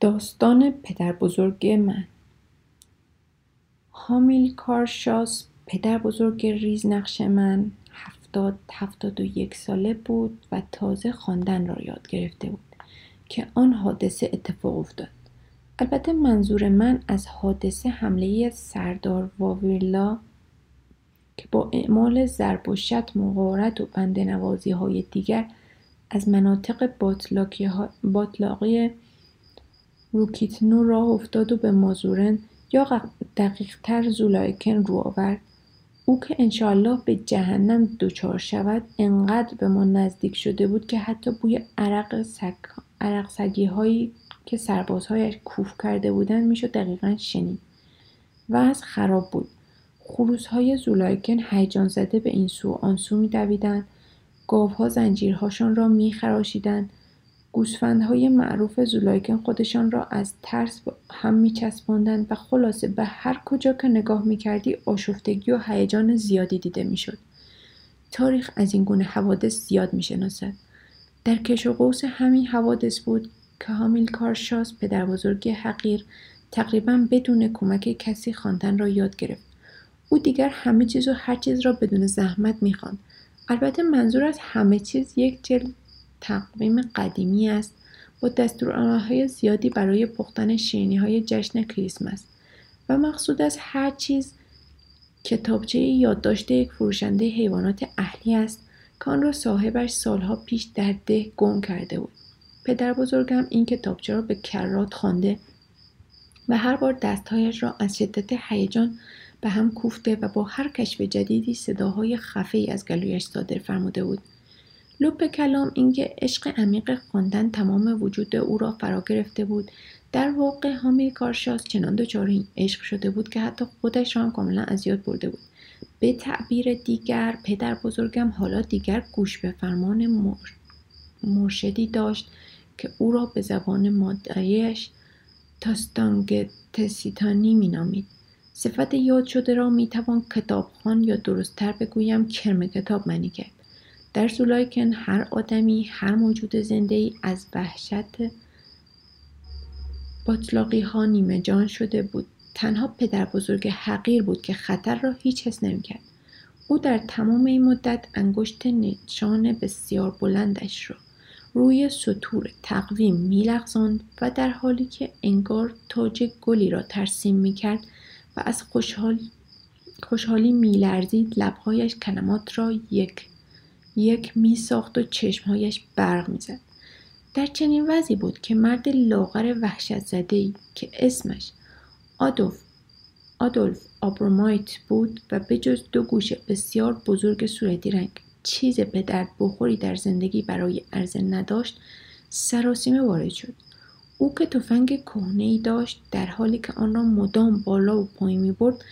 داستان پدر بزرگ من. حامیل کارشاس پدر بزرگ ریزنقش من هفتاد هفتاد و یک ساله بود و تازه خواندن را یاد گرفته بود که آن حادثه اتفاق افتاد. البته منظور من از حادثه حمله سردار واویلا که با اعمال ضرب و شت مغارت و بندنوازی های دیگر از مناطق باطلاقی روکیتنو راه افتاد و به مازورن یا دقیقتر زولایکن رو آورد. او که انشاالله به جهنم دچار شود انقدر به ما نزدیک شده بود که حتی بوی عرق, سگ... عرق سگی هایی که سربازهایش کوف کرده بودند می‌شد دقیقا شنید و از خراب بود. خروس های زولایکن هیجان زده به این سو آن سو میدویدند. گاوها زنجیرهاشان را میخراشیدند. گوسفندهای معروف زولایکن خودشان را از ترس هم میچسباندند و خلاصه به هر کجا که نگاه می‌کردی آشفتگی و هیجان زیادی دیده می‌شد. تاریخ از این گونه حوادث زیاد می‌شناسد. در کش و قوس همین حوادث بود که هامیل کارشاس پدر بزرگی حقیر تقریبا بدون کمک کسی خواندن را یاد گرفت. او دیگر همه چیز و هر چیز را بدون زحمت می‌خواند. البته منظور از همه چیز یک جلد تقویم قدیمی است. با های زیادی برای پختن های جشن کریسمس و مقصود از هر چیز کتابچه یادداشت یک فروشنده حیوانات اهلی است که آن را صاحبش سالها پیش در ده گم کرده بود. پدر بزرگم این کتابچه را به کرات خوانده و هر بار دستهایش را از شدت هیجان به هم کوفته و با هر کشف جدیدی صداهای خفه ای از گلویش صادر فرموده بود. لب کلام اینکه عشق عمیق خواندن تمام وجود او را فرا گرفته بود. در واقع حامی کارشاس چنان دچار این عشق شده بود که حتی خودش را هم کاملا از یاد برده بود. به تعبیر دیگر پدر بزرگم حالا دیگر گوش به فرمان مرشدی داشت که او را به زبان مادریش تستانگتسیتانی مینامید. صفت یاد شده را می‌توان کتابخوان یا درستتر بگویم کرم کتاب منی کرد در سولایکن هر آدمی هر موجود زنده ای از وحشت باطلاقی ها نیمه جان شده بود. تنها پدر بزرگ حقیر بود که خطر را هیچ حس نمی‌کرد. او در تمام این مدت انگشت نشان بسیار بلندش را روی سطور تقویم میلغزاند و در حالی که انگار تاج گلی را ترسیم می‌کرد و از خوشحال خوشحالی میلرزید لبهایش کلمات را یک یک می ساخت و چشمهایش برق می‌زد. در چنین وضعی بود که مرد لاغر وحشت زده که اسمش آدولف آدولف آبرومایت بود و به جز دو گوشه بسیار بزرگ صورتی رنگ چیز به درد بخوری در زندگی برای عرضه نداشت سراسیمه وارد شد. او که تفنگ کهنه ای داشت در حالی که آن را مدام بالا و پایین می برد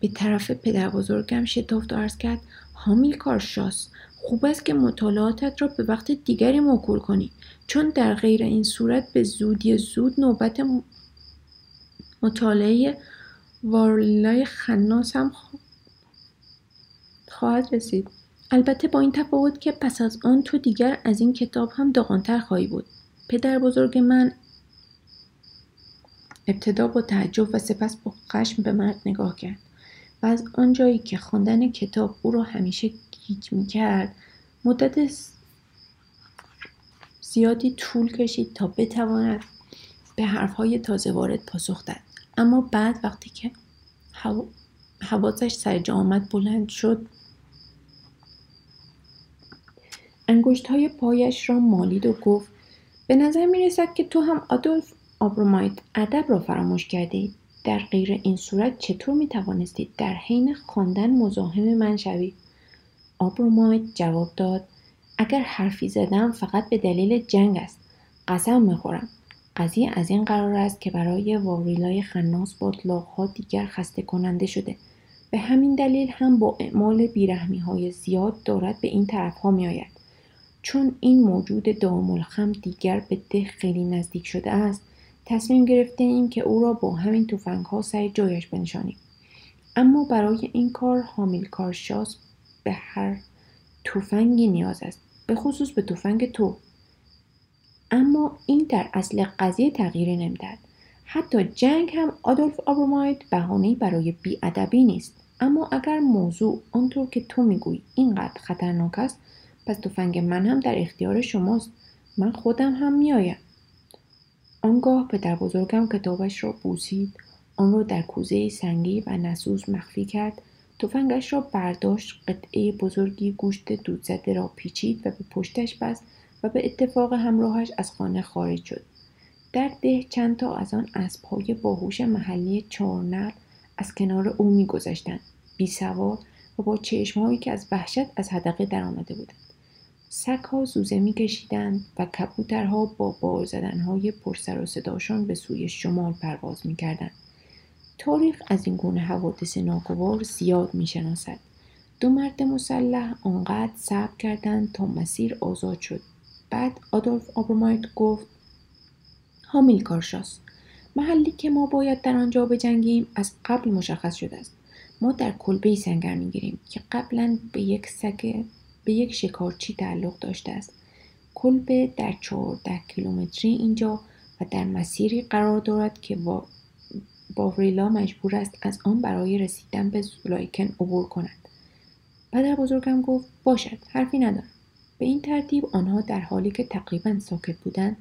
به طرف پدر بزرگم شتافت و عرض کرد حامیل کارشاس خوب است که مطالعاتت را به وقت دیگری موکول کنی چون در غیر این صورت به زودی زود نوبت مطالعه وارلای خناس هم خواهد رسید. البته با این تفاوت که پس از آن تو دیگر از این کتاب هم داغانتر خواهی بود. پدر بزرگ من ابتدا با تعجب و سپس با خشم به مرد نگاه کرد و از آنجایی که خواندن کتاب او را همیشه گیج می کرد مدت زیادی طول کشید تا بتواند به حرفهای تازه وارد پاسخ داد اما بعد وقتی که حواسش سر جا آمد بلند شد. انگشت های پایش را مالید و گفت به نظر می رسد که تو هم آدولف آبرومایت ادب را فراموش کرده در غیر این صورت چطور می توانستید در حین خواندن مزاحم من شوید؟ آبرومایت جواب داد. اگر حرفی زدم فقط به دلیل جنگ است. قسم می‌خورم. قضیه از این قرار است که برای واریلای خناس ها دیگر خسته کننده شده. به همین دلیل هم با اعمال بیرحمی های زیاد دارد به این طرف ها می آید. چون این موجود داملخم دیگر به ده خیلی نزدیک شده است تصمیم گرفته ایم که او را با همین توفنگ ها سر جایش بنشانیم. اما برای این کار حامیل کارشاس به هر توفنگی نیاز است به خصوص به توفنگ تو. اما این در اصل قضیه تغییری نمی‌دهد. حتی جنگ هم آدولف آبروماید بهانهای برای بیادبی نیست. اما اگر موضوع آنطور که تو می‌گویی اینقدر خطرناک است پس تفنگ من هم در اختیار شماست. من خودم هم میآیم. آنگاه پدر بزرگم کتابش را بوسید. آن را در کوزه سنگی و نسوز مخفی کرد. تفنگش را برداشت قطعه بزرگی گوشت دود زده را پیچید و به پشتش بست و به اتفاق همراهش از خانه خارج شد. در ده چند تا از آن اسبهای باهوش محلی چهارنل از کنار او میگذشتند. بیسوار و با چشمهایی که از وحشت از حدقه درآمده بودند. سگها زوزه میکشیدند و کبوترها با بار زدنهای پرسر و صداشان به سوی شمال پرواز می‌کردند. تاریخ از این گونه حوادث ناگوار زیاد می‌شناسد. دو مرد مسلح آنقدر صبر کردند تا مسیر آزاد شد. بعد آدولف آبرمایت گفت هامیل کارشاس محلی که ما باید در آنجا بجنگیم از قبل مشخص شده است. ما در کلبه سنگر می‌گیریم که قبلا به یک سگ به یک شکارچی تعلق داشته است. کلبه در چهارده کیلومتری اینجا و در مسیری قرار دارد که باوریلا مجبور است از آن برای رسیدن به زولایکن عبور کند. پدر بزرگم گفت باشد حرفی ندارم. به این ترتیب آنها در حالی که تقریبا ساکت بودند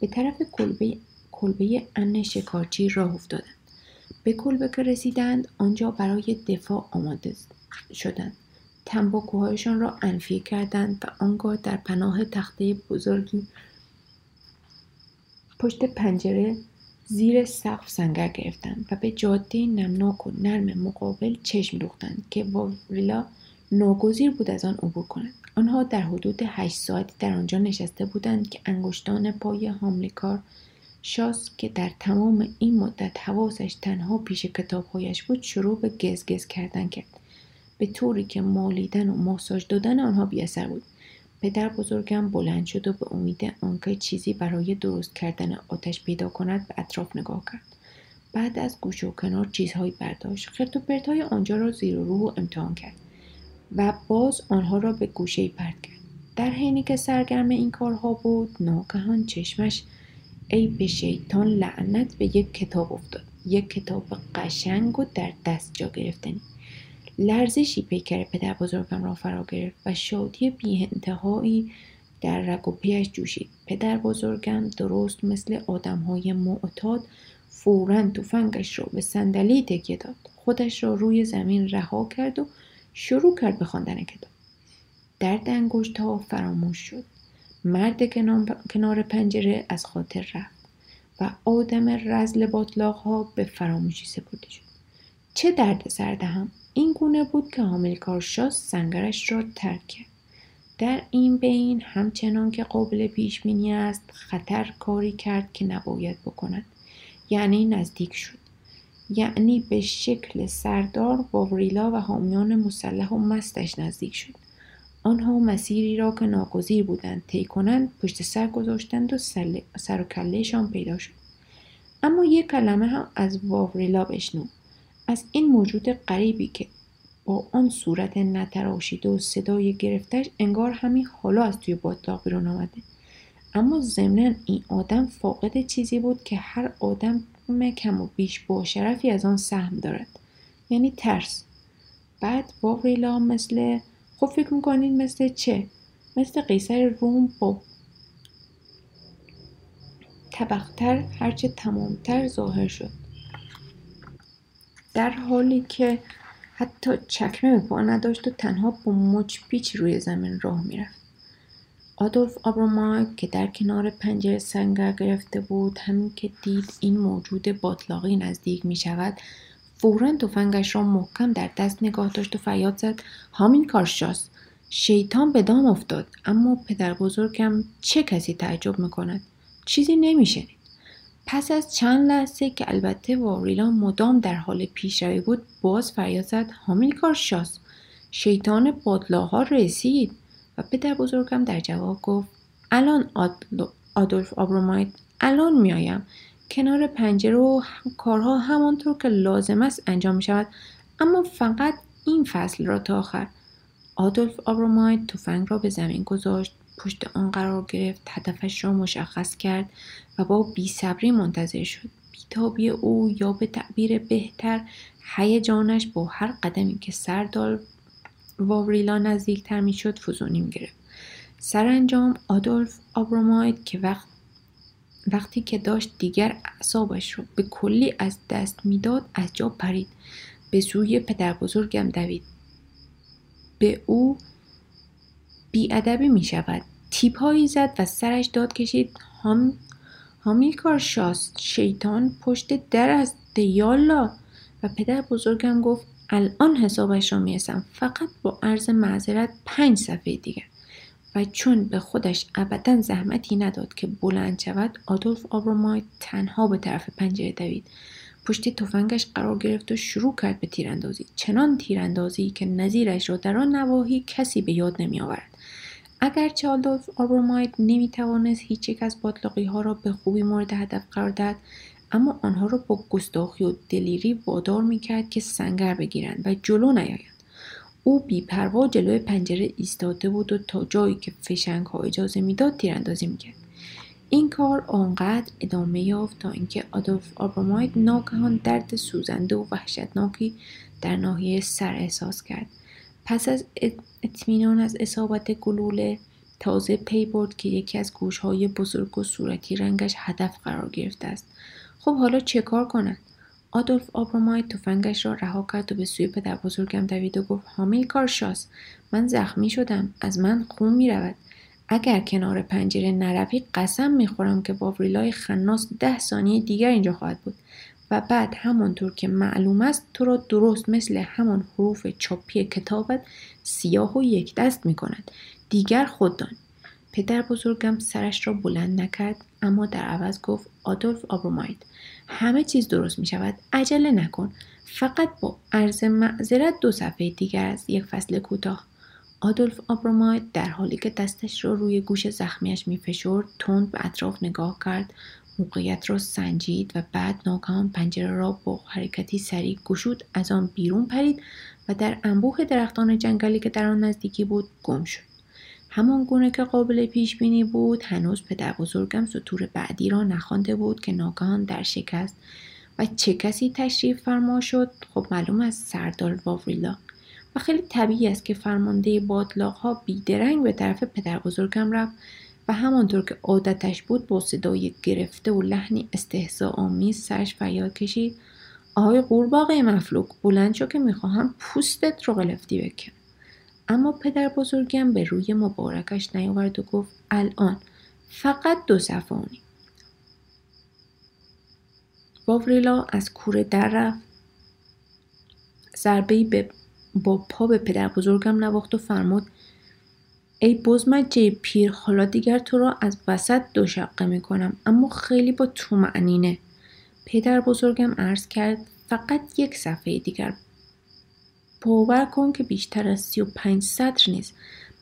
به طرف کلبه کلبه امن شکارچی راه افتادند. به کلبه که رسیدند آنجا برای دفاع آماده شدند. تنباکوهایشان را انفیه کردند و آنگاه در پناه تخته بزرگی پشت پنجره زیر سقف سنگر گرفتند و به جاده نمناک و نرم مقابل چشم دوختند که واوریلا ناگزیر بود از آن عبور کند آنها در حدود هشت ساعتی در آنجا نشسته بودند که انگشتان پای حاملکار شاس که در تمام این مدت حواسش تنها پیش کتابهایش بود شروع به گزگز کردن کرد. به طوری که مالیدن و ماساژ دادن آنها بیاثر بود. پدر بزرگم بلند شد و به امید آنکه چیزی برای درست کردن آتش پیدا کند به اطراف نگاه کرد. بعد از گوش و کنار چیزهایی برداشت. خرت و پرتهای آنجا را زیر و رو امتحان کرد و باز آنها را به گوشه پرت کرد. در حینی که سرگرم این کارها بود ناگهان چشمش ای به شیطان لعنت به یک کتاب افتاد. یک کتاب قشنگ و در دست جا گرفتنی. لرزشی پیکر پدر بزرگم را فرا گرفت و شادی بی انتهایی در رگ و پیش جوشید. پدر بزرگم درست مثل آدم های معتاد فورا توفنگش را به صندلی تکیه داد. خودش را روی زمین رها کرد و شروع کرد به خواندن کتاب. درد انگشت ها فراموش شد. مرد کنار پنجره از خاطر رفت و آدم رزل باطلاق ها به فراموشی سپرده شد. چه درد سردهم این گونه بود که حامل کارشاس سنگرش را ترک کرد. در این بین همچنان که قابل پیش بینی است خطر کاری کرد که نباید بکند. یعنی نزدیک شد. یعنی به شکل سردار واوریلا و حامیان مسلح و مستش نزدیک شد. آنها مسیری را که ناگزیر بودند طی کنند پشت سر گذاشتند و سر و کلهشان پیدا شد. اما یک کلمه هم از واوریلا بشنو. از این موجود غریبی که با آن صورت نتراشیده و صدای گرفتش انگار همین حالا از توی باطلاق بیرون آمده. اما ضمنا این آدم فاقد چیزی بود که هر آدم کم و بیش با شرفی از آن سهم دارد. یعنی ترس. بعد واوریلا مثل خب فکر می‌کنید مثل چه؟ مثل قیصر روم با طبقتر هرچه تمامتر ظاهر شد. در حالی که حتی چکمه به پا نداشت و تنها با مچ پیچ روی زمین راه می‌رفت. آدولف آبرومایک که در کنار پنجره سنگر گرفته بود همین که دید این موجود باطلاقی نزدیک می شود فورا تفنگش را محکم در دست نگاه داشت و فریاد زد هامین کارشاست. شیطان به دام افتاد اما پدر بزرگم چه کسی تعجب می‌کند؟ چیزی نمیشنید. پس از چند لحظه که البته واریلا مدام در حال پیشروی بود باز فریاد زد حامیل کارشاس شیطان بادلاها رسید. و پدر بزرگم در جواب گفت الان آدولف آبروماید الان میآیم. کنار پنجره و کارها همانطور که لازم است انجام می شود اما فقط این فصل را تا آخر. آدولف آبروماید تفنگ را به زمین گذاشت. پشت آن قرار گرفت هدفش را مشخص کرد و با بیصبری منتظر شد. بیتابی او یا به تعبیر بهتر هیجانش با هر قدمی که سردال واوریلا نزدیکتر می‌شد فزونیم گرفت. سرانجام آدولف آبروماید که وقت وقتی که داشت دیگر اعصابش رو به کلی از دست می‌داد از جا پرید. به سوی پدر بزرگم دوید. به او بیادبی می شود تیپ هایی زد و سرش داد کشید. هم هامیلکار شاست. شیطان پشت در است دیالا و پدر بزرگم گفت الان حسابش را می‌رسم. فقط با عرض معذرت پنج صفحه دیگر. و چون به خودش ابدا زحمتی نداد که بلند شود آدولف آبروماید تنها به طرف پنجره دوید. پشت تفنگش قرار گرفت و شروع کرد به تیراندازی. چنان تیراندازی که نظیرش را در آن نواحی کسی به یاد نمی آورد اگرچه آدولف آبروماید نمی توانست هیچ یک از باطلاقی ها را به خوبی مورد هدف قرار داد اما آنها را با گستاخی و دلیری وادار می کرد که سنگر بگیرند و جلو نیایند. او بیپروا جلوی پنجره ایستاده بود و تا جایی که فشنگ ها اجازه می‌داد تیراندازی می‌کرد. این کار آنقدر ادامه یافت تا اینکه آدولف آبراماید ناگهان درد سوزنده و وحشتناکی در ناحیه سر احساس کرد. پس از اطمینان از اصابت گلوله تازه پی برد که یکی از گوشهای بزرگ و صورتی رنگش هدف قرار گرفته است. خب حالا چه کار کند آدولف آبروماید تفنگش را رها کرد و به سوی پدر بزرگم دوید و گفت حامیل کارشاس من زخمی شدم. از من خون می رود. اگر کنار پنجره نروی قسم می‌خورم که واوریلای خناس ده ثانیه دیگر اینجا خواهد بود. و بعد همانطور که معلوم است تو را درست مثل همان حروف چاپی کتابت سیاه و یک دست می کند. دیگر خود دان. پدر بزرگم سرش را بلند نکرد اما در عوض گفت آدولف آبروماید همه چیز درست می شود عجله نکن فقط با عرض معذرت دو صفحه دیگر از یک فصل کوتاه آدولف آبروماید در حالی که دستش را روی گوش زخمیش می فشرد تند به اطراف نگاه کرد موقعیت را سنجید و بعد ناگهان پنجره را با حرکتی سریع گشود از آن بیرون پرید و در انبوه درختان جنگلی که در آن نزدیکی بود گم شد. همان گونه که قابل پیش بینی بود هنوز پدر بزرگم سطور بعدی را نخوانده بود که ناگهان در شکست و چه کسی تشریف فرما شد خب معلوم است سردار واوریلا. و خیلی طبیعی است که فرمانده باطلاق ها بیدرنگ به طرف پدر بزرگم رفت و همانطور که عادتش بود با صدای گرفته و لحنی استهزا آمیز سرش فریاد کشید. آهای قورباغه مفلوک بلند شو که می‌خواهم پوستت رو قلفتی بکن اما پدر بزرگم به روی مبارکش نیاورد و گفت الان فقط دو صفحه واوریلا از کوره در رفت. ضربه به با پا به پدر بزرگم نواخت و فرمود ای بزمجه پیر حالا دیگر تو را از وسط دو شقه می کنم اما خیلی با تو معنینه پدر بزرگم عرض کرد فقط یک صفحه دیگر. باور کن که بیشتر از سی و پنج سطر نیست.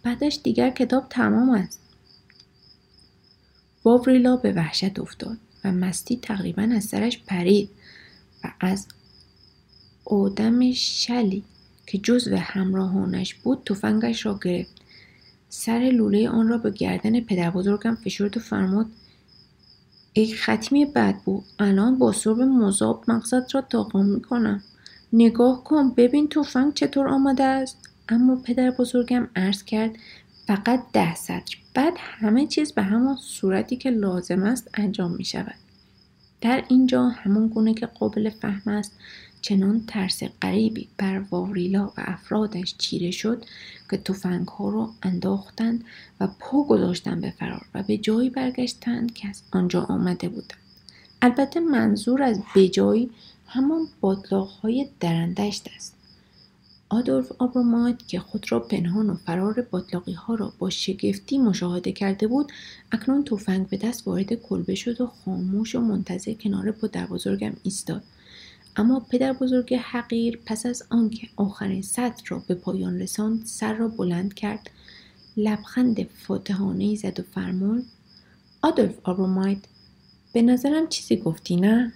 بعدش دیگر کتاب تمام است. واوریلا به وحشت افتاد و مستی تقریبا از سرش پرید و از آدم شلی که جزو همراهانش بود تفنگش را گرفت. سر لوله آن را به گردن پدر بزرگم فشرد و فرمود ای ختمی بد بود الان با صرب مذاب مقصد را داغم می‌کنم. نگاه کن ببین تفنگ چطور آماده است. اما پدر بزرگم عرض کرد فقط ده سطر بعد همه چیز به همان صورتی که لازم است انجام می شود در اینجا همون گونه که قابل فهم است چنان ترس غریبی بر واوریلا و افرادش چیره شد که تفنگ ها را انداختند و پا گذاشتند به فرار و به جایی برگشتند که از آنجا آمده بودند. البته منظور از بجایی همان باطلاق های درندشت است. آدولف آبروماید که خود را پنهان و فرار باطلاقی ها را با شگفتی مشاهده کرده بود اکنون تفنگ به دست وارد کلبه شد و خاموش و منتظر کنار پدر بزرگم ایستاد. اما پدر بزرگ حقیر پس از آنکه آخرین سطر را به پایان رساند سر را بلند کرد لبخند فاتحانه زد و فرمود آدولف آبروماید به نظرم چیزی گفتی نه؟